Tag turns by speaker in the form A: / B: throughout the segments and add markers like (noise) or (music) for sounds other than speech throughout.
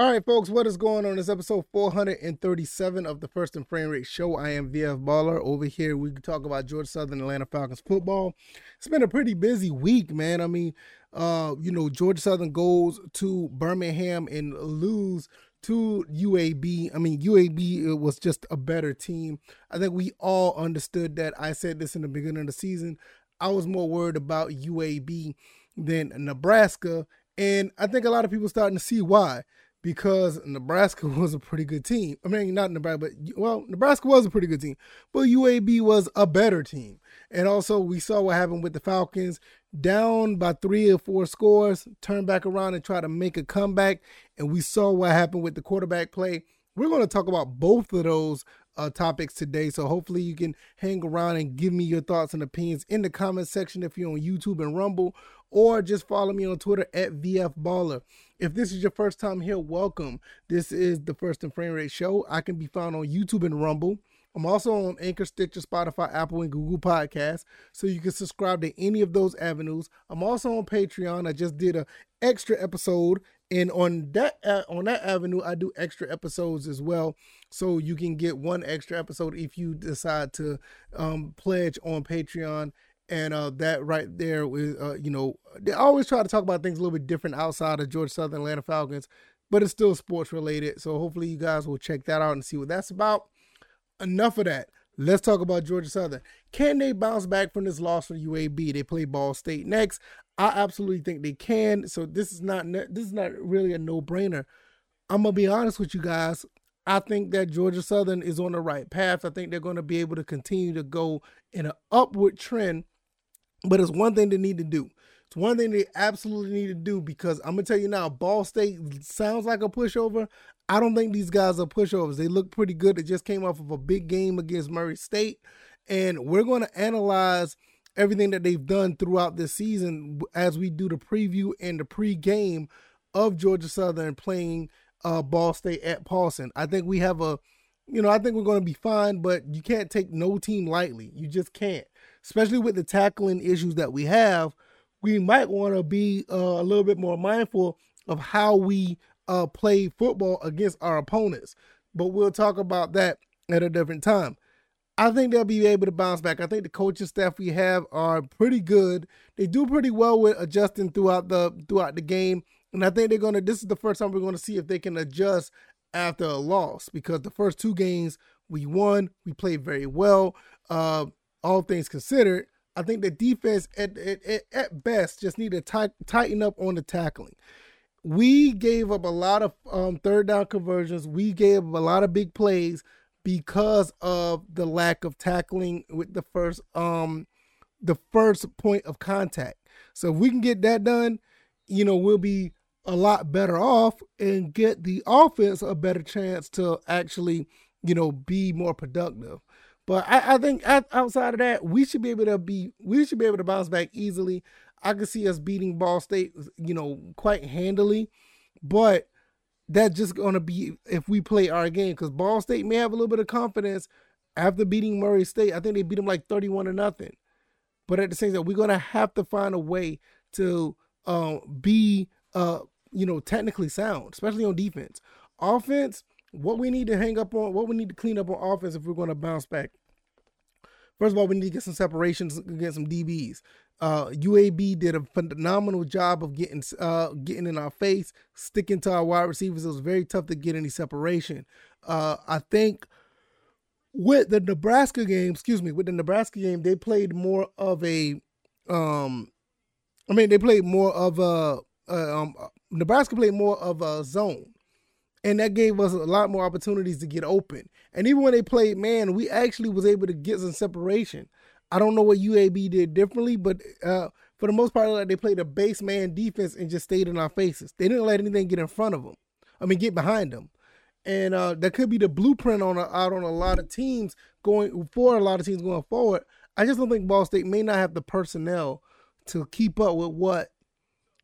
A: All right, folks, what is going on? This episode 437 of the First and Frame Rate Show. I am VF Baller. Over here, we can talk about Georgia Southern Atlanta Falcons football. It's been a pretty busy week, man. I mean, uh, you know, Georgia Southern goes to Birmingham and lose to UAB. I mean, UAB was just a better team. I think we all understood that. I said this in the beginning of the season. I was more worried about UAB than Nebraska. And I think a lot of people starting to see why because Nebraska (laughs) was a pretty good team. I mean, not Nebraska, but well, Nebraska was a pretty good team, but UAB was a better team. And also, we saw what happened with the Falcons down by three or four scores, turn back around and try to make a comeback. And we saw what happened with the quarterback play. We're going to talk about both of those uh, topics today. So hopefully you can hang around and give me your thoughts and opinions in the comment section if you're on YouTube and Rumble, or just follow me on Twitter at VF Baller. If this is your first time here, welcome. This is the First and Frame Rate Show. I can be found on YouTube and Rumble. I'm also on Anchor, Stitcher, Spotify, Apple, and Google Podcasts, so you can subscribe to any of those avenues. I'm also on Patreon. I just did a extra episode, and on that uh, on that avenue, I do extra episodes as well. So you can get one extra episode if you decide to um, pledge on Patreon and uh, that right there uh, you know, they always try to talk about things a little bit different outside of Georgia Southern Atlanta Falcons, but it's still sports related. So hopefully you guys will check that out and see what that's about. Enough of that. Let's talk about Georgia Southern. Can they bounce back from this loss for UAB? They play Ball State next. I absolutely think they can. So this is not this is not really a no brainer. I'm gonna be honest with you guys. I think that Georgia Southern is on the right path. I think they're going to be able to continue to go in an upward trend but it's one thing they need to do. It's one thing they absolutely need to do because I'm gonna tell you now, Ball State sounds like a pushover. I don't think these guys are pushovers. They look pretty good. They just came off of a big game against Murray State, and we're going to analyze everything that they've done throughout this season as we do the preview and the pre-game of Georgia Southern playing uh, Ball State at Paulson. I think we have a, you know, I think we're going to be fine, but you can't take no team lightly. You just can't especially with the tackling issues that we have, we might want to be uh, a little bit more mindful of how we uh, play football against our opponents. But we'll talk about that at a different time. I think they'll be able to bounce back. I think the coaching staff we have are pretty good. They do pretty well with adjusting throughout the throughout the game. And I think they're gonna this is the first time we're gonna see if they can adjust after a loss because the first two games we won, we played very well. Uh, all things considered, I think the defense at, at, at best just need to t- tighten up on the tackling. We gave up a lot of um, third down conversions. We gave up a lot of big plays because of the lack of tackling with the first um the first point of contact. So if we can get that done, you know, we'll be a lot better off and get the offense a better chance to actually, you know, be more productive. But I, I think outside of that, we should be able to be we should be able to bounce back easily. I could see us beating Ball State, you know, quite handily, but that's just gonna be if we play our game because Ball State may have a little bit of confidence after beating Murray State. I think they beat them like thirty-one to nothing. But at the same time, we're gonna have to find a way to um, be, uh, you know, technically sound, especially on defense. Offense, what we need to hang up on, what we need to clean up on offense if we're going to bounce back. First of all, we need to get some separations, get some DBs. Uh, UAB did a phenomenal job of getting uh, getting in our face, sticking to our wide receivers. It was very tough to get any separation. Uh, I think with the Nebraska game, excuse me, with the Nebraska game, they played more of a, um, I mean, they played more of a, um, Nebraska played more of a zone and that gave us a lot more opportunities to get open. And even when they played man, we actually was able to get some separation. I don't know what UAB did differently, but uh, for the most part, like they played a base man defense and just stayed in our faces. They didn't let anything get in front of them. I mean, get behind them. And uh, that could be the blueprint on a, out on a lot of teams going for a lot of teams going forward. I just don't think Ball State may not have the personnel to keep up with what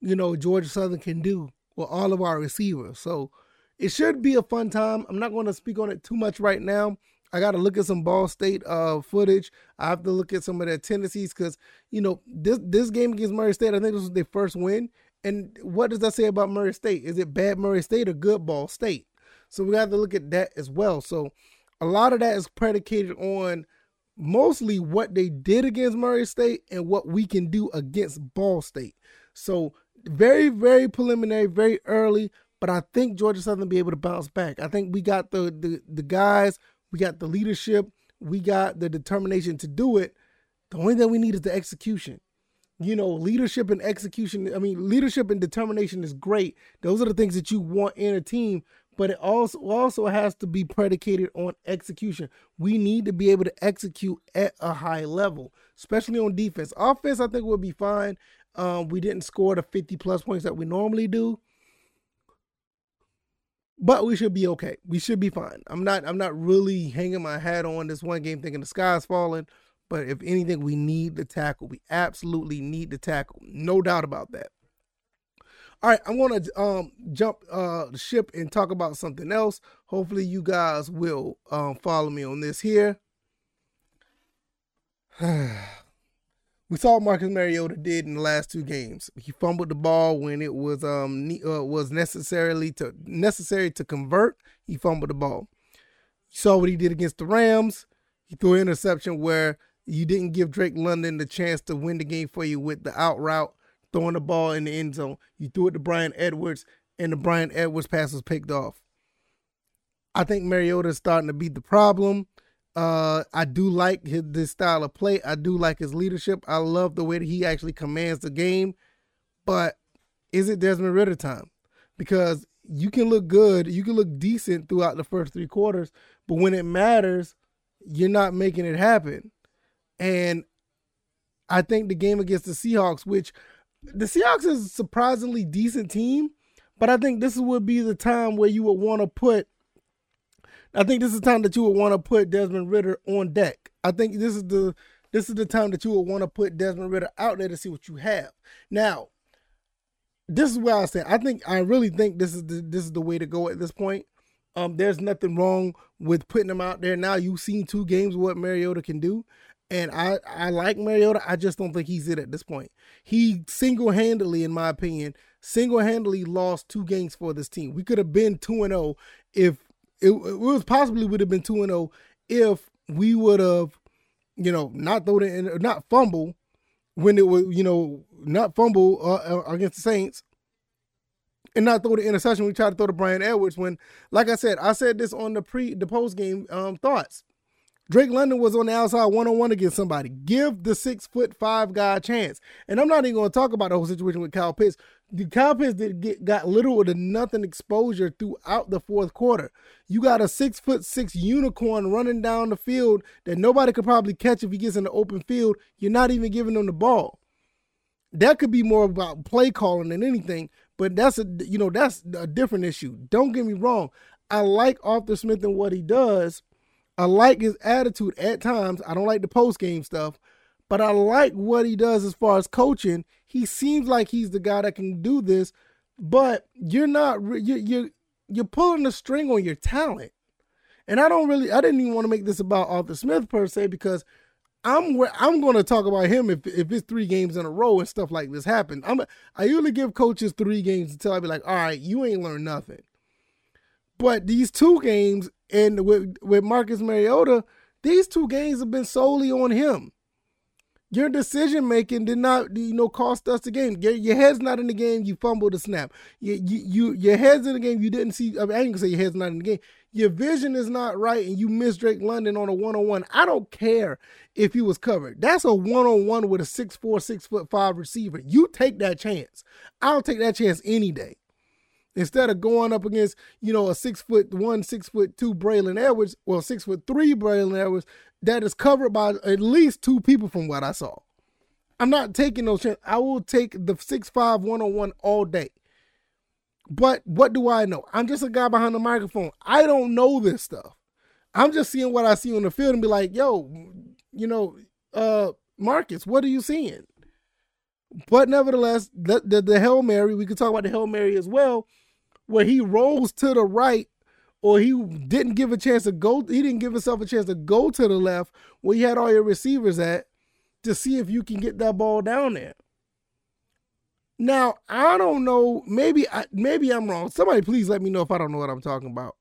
A: you know Georgia Southern can do with all of our receivers. So it should be a fun time. I'm not going to speak on it too much right now. I got to look at some Ball State uh, footage. I have to look at some of their tendencies because you know this this game against Murray State, I think this was their first win, And what does that say about Murray State? Is it bad Murray State or good ball state? So we have to look at that as well. So a lot of that is predicated on mostly what they did against Murray State and what we can do against Ball State. So very, very preliminary, very early, but I think Georgia Southern be able to bounce back. I think we got the the, the guys, we got the leadership, we got the determination to do it. The only thing we need is the execution. You know, leadership and execution. I mean, leadership and determination is great. Those are the things that you want in a team, but it also also has to be predicated on execution. We need to be able to execute at a high level, especially on defense. Offense, I think we'll be fine. Um, we didn't score the 50 plus points that we normally do but we should be okay. We should be fine. I'm not I'm not really hanging my hat on this one game thinking the sky's falling, but if anything we need to tackle. We absolutely need to tackle. No doubt about that. All right, I'm going to um, jump uh, the ship and talk about something else. Hopefully you guys will um, follow me on this here. (sighs) we saw Marcus Mariota did in the last two games. He fumbled the ball when it was um uh, was necessarily to necessary to convert. He fumbled the ball. You saw what he did against the Rams. He threw an interception where you didn't give Drake London the chance to win the game for you with the out route, throwing the ball in the end zone. You threw it to Bryan Edwards, and the Bryan Edwards pass was picked off. I think Mariota is starting to be the problem. Uh, I do like his this style of play. I do like his leadership. I love the way that he actually commands the game. But is it Desmond Ridder time? Because you can look good, you can look decent throughout the first three quarters, but when it matters, you're not making it happen. And I think the game against the Seahawks, which the Seahawks is a surprisingly decent team, but I think this would be the time where you would want to put I think this is the time that you would want to put Desmond Ridder on deck. I think this is the this is the time that you would want to put Desmond Ridder out there to see what you have. Now, this is where I say I think I really think this is the this is the way to go at this point. Um, there's nothing wrong with putting him out there now. You've seen two games what Mariota can do, and I I like Mariota. I just don't think he's it at this point. He single handedly, in my opinion, single handedly lost two games for this team. We could have been two and zero oh if it, it was possibly would have been two and zero oh if we would have, you know, not throw it not fumble when it was, you know, not fumble uh, uh, against the Saints and not throw the interception. We tried to throw to Bryan Edwards when, like I said, I said this on the pre the post game um, thoughts. Drake London was on the outside one on one against somebody. Give the six foot five guy a chance. And I'm not even going to talk about the whole situation with Kyle Pitts. The Pitts did get, got little to nothing exposure throughout the fourth quarter. You got a six foot six unicorn running down the field that nobody could probably catch if he gets in the open field. You're not even giving him the ball. That could be more about play calling than anything, but that's a you know that's a different issue. Don't get me wrong. I like Arthur Smith and what he does I like his attitude at times. I don't like the post game stuff, but I like what he does as far as coaching. He seems like he's the guy that can do this, but you're not you're you're, you're pulling the string on your talent. And I don't really I didn't even want to make this about Arthur Smith per se because I'm where I'm going to talk about him if if it's three games in a row and stuff like this happen. I'm I usually give coaches three games until I be like, all right, you ain't learned nothing. But these two games and with with Marcus Mariota, these two games have been solely on him. Your decision making did not, you know, cost us the game. Your, your, head's not in the game. You fumbled the snap. You, you, you, your head's in the game. You didn't see. I, mean, I ain't gonna say your head's not in the game. Your vision is not right, and you miss Drake London on a one on one. I don't care if he was covered. That's a one on one with a six four, six foot five receiver. You take that chance. I'll take that chance any day. Instead of going up against, you know, a six foot one, six foot two Braylon Edwards, well, six foot three Braylon Edwards, that is covered by at least two people from what I saw. I'm not taking those chances. I will take the six five one on one all day. But what do I know? I'm just a guy behind the microphone. I don't know this stuff. I'm just seeing what I see on the field and be like, yo, you know, uh, Marcus, what are you seeing? But nevertheless, the, the, the Hail Mary, we could talk about the Hail Mary as well where he rolls to the right or he didn't give a chance to go he didn't give himself a chance to go to the left where you had all your receivers at to see if you can get that ball down there Now I don't know. Maybe I, maybe I'm wrong. Somebody please let me know if I don't know what I'm talking about.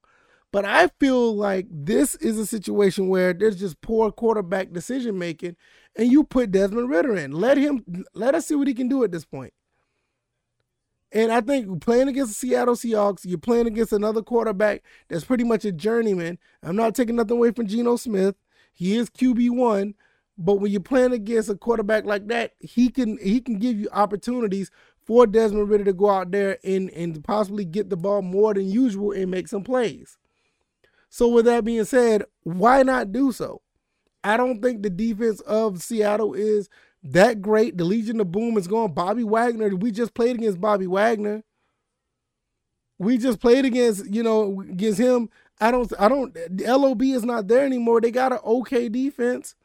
A: But I feel like this is a situation where there's just poor quarterback decision making, and you put Desmond Ridder in. Let him let us see what he can do at this point. And I think playing against the Seattle Seahawks, you're playing against another quarterback that's pretty much a journeyman. I'm not taking nothing away from Geno Smith. He is QB one, but when you're playing against a quarterback like that, he can he can give you opportunities for Desmond Ridder to go out there and and possibly get the ball more than usual and make some plays. So with that being said, why not do so? I don't think the defense of Seattle is that great. The Legion of Boom is going. Bobby Wagner. We just played against Bobby Wagner. We just played against, you know, against him. I don't I don't the LOB is not there anymore. They got an okay defense.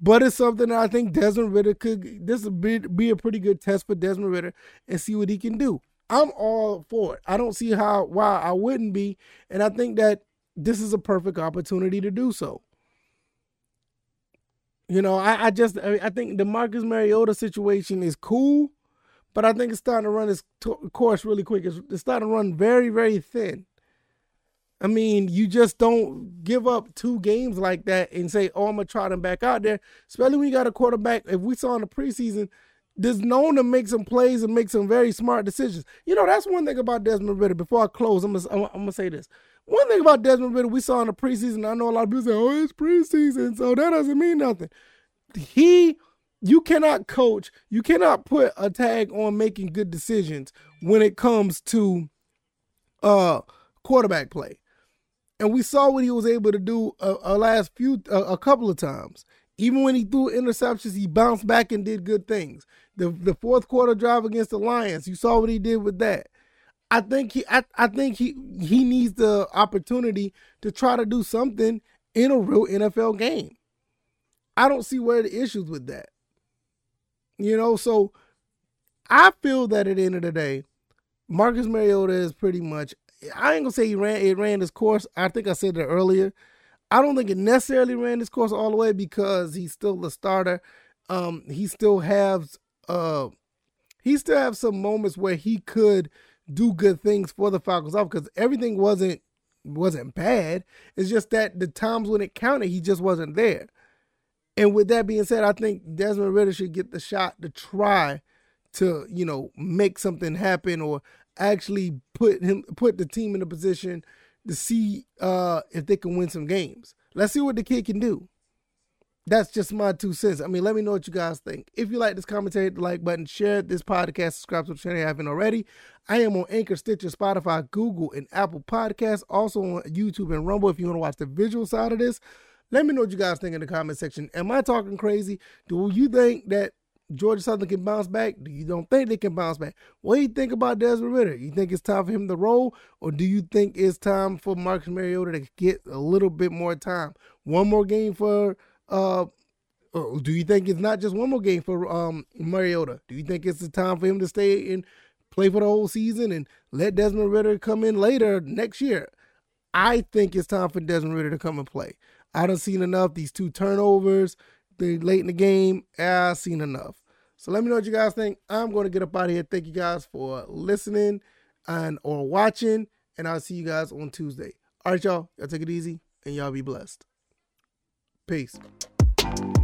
A: But it's something that I think Desmond Ridder could this would be, be a pretty good test for Desmond Ridder and see what he can do. I'm all for it. I don't see how why I wouldn't be. And I think that this is a perfect opportunity to do so. You know, I, I just I think the Marcus Mariota situation is cool, but I think it's starting to run its course really quick. It's, it's starting to run very very thin. I mean, you just don't give up two games like that and say, "Oh, I'm gonna try them back out there." Especially when you got a quarterback. If we saw in the preseason, there's known to make some plays and make some very smart decisions. You know, that's one thing about Desmond Ridder. Before I close, I'm gonna, I'm gonna say this. One thing about Desmond Ridder, we saw in the preseason, I know a lot of people say, oh, it's preseason, so that doesn't mean nothing. He, you cannot coach, you cannot put a tag on making good decisions when it comes to uh quarterback play. And we saw what he was able to do a, a last few, a, a couple of times. Even when he threw interceptions, he bounced back and did good things. The the fourth quarter drive against the Lions, you saw what he did with that. I think he I, I think he he needs the opportunity to try to do something in a real NFL game. I don't see where the issues with that. You know, so I feel that at the end of the day, Marcus Mariota is pretty much I ain't gonna say he ran it ran his course. I think I said it earlier. I don't think it necessarily ran his course all the way because he's still the starter. Um, he still has uh he still have some moments where he could do good things for the Falcons off because everything wasn't wasn't bad. It's just that the times when it counted, he just wasn't there. And with that being said, I think Desmond Ridder should get the shot to try to, you know, make something happen or actually put him put the team in a position to see uh if they can win some games. Let's see what the kid can do that's just my two cents. I mean, let me know what you guys think. If you like this commentary, the like button, share this podcast, subscribe to the channel if you haven't already. I am on Anchor, Stitcher, Spotify, Google, and Apple Podcasts. Also on YouTube and Rumble if you want to watch the visual side of this. Let me know what you guys think in the comment section. Am I talking crazy? Do you think that Georgia Southern can bounce back? Do you don't think they can bounce back? What do you think about Desmond Ridder? You think it's time for him to roll, or do you think it's time for Marcus Mariota to get a little bit more time? One more game for uh, uh, do you think it's not just one more game for um, Mariota? Do you think it's the time for him to stay and play for the whole season and let Desmond Ridder come in later next year? I think it's time for Desmond Ridder to come and play. I don't seen enough. These two turnovers, they late in the game. I've seen enough. So let me know what you guys think. I'm going to get up out of here. Thank you guys for listening and or watching, and I'll see you guys on Tuesday. All right, y'all. Y'all take it easy, and y'all be blessed. Peace you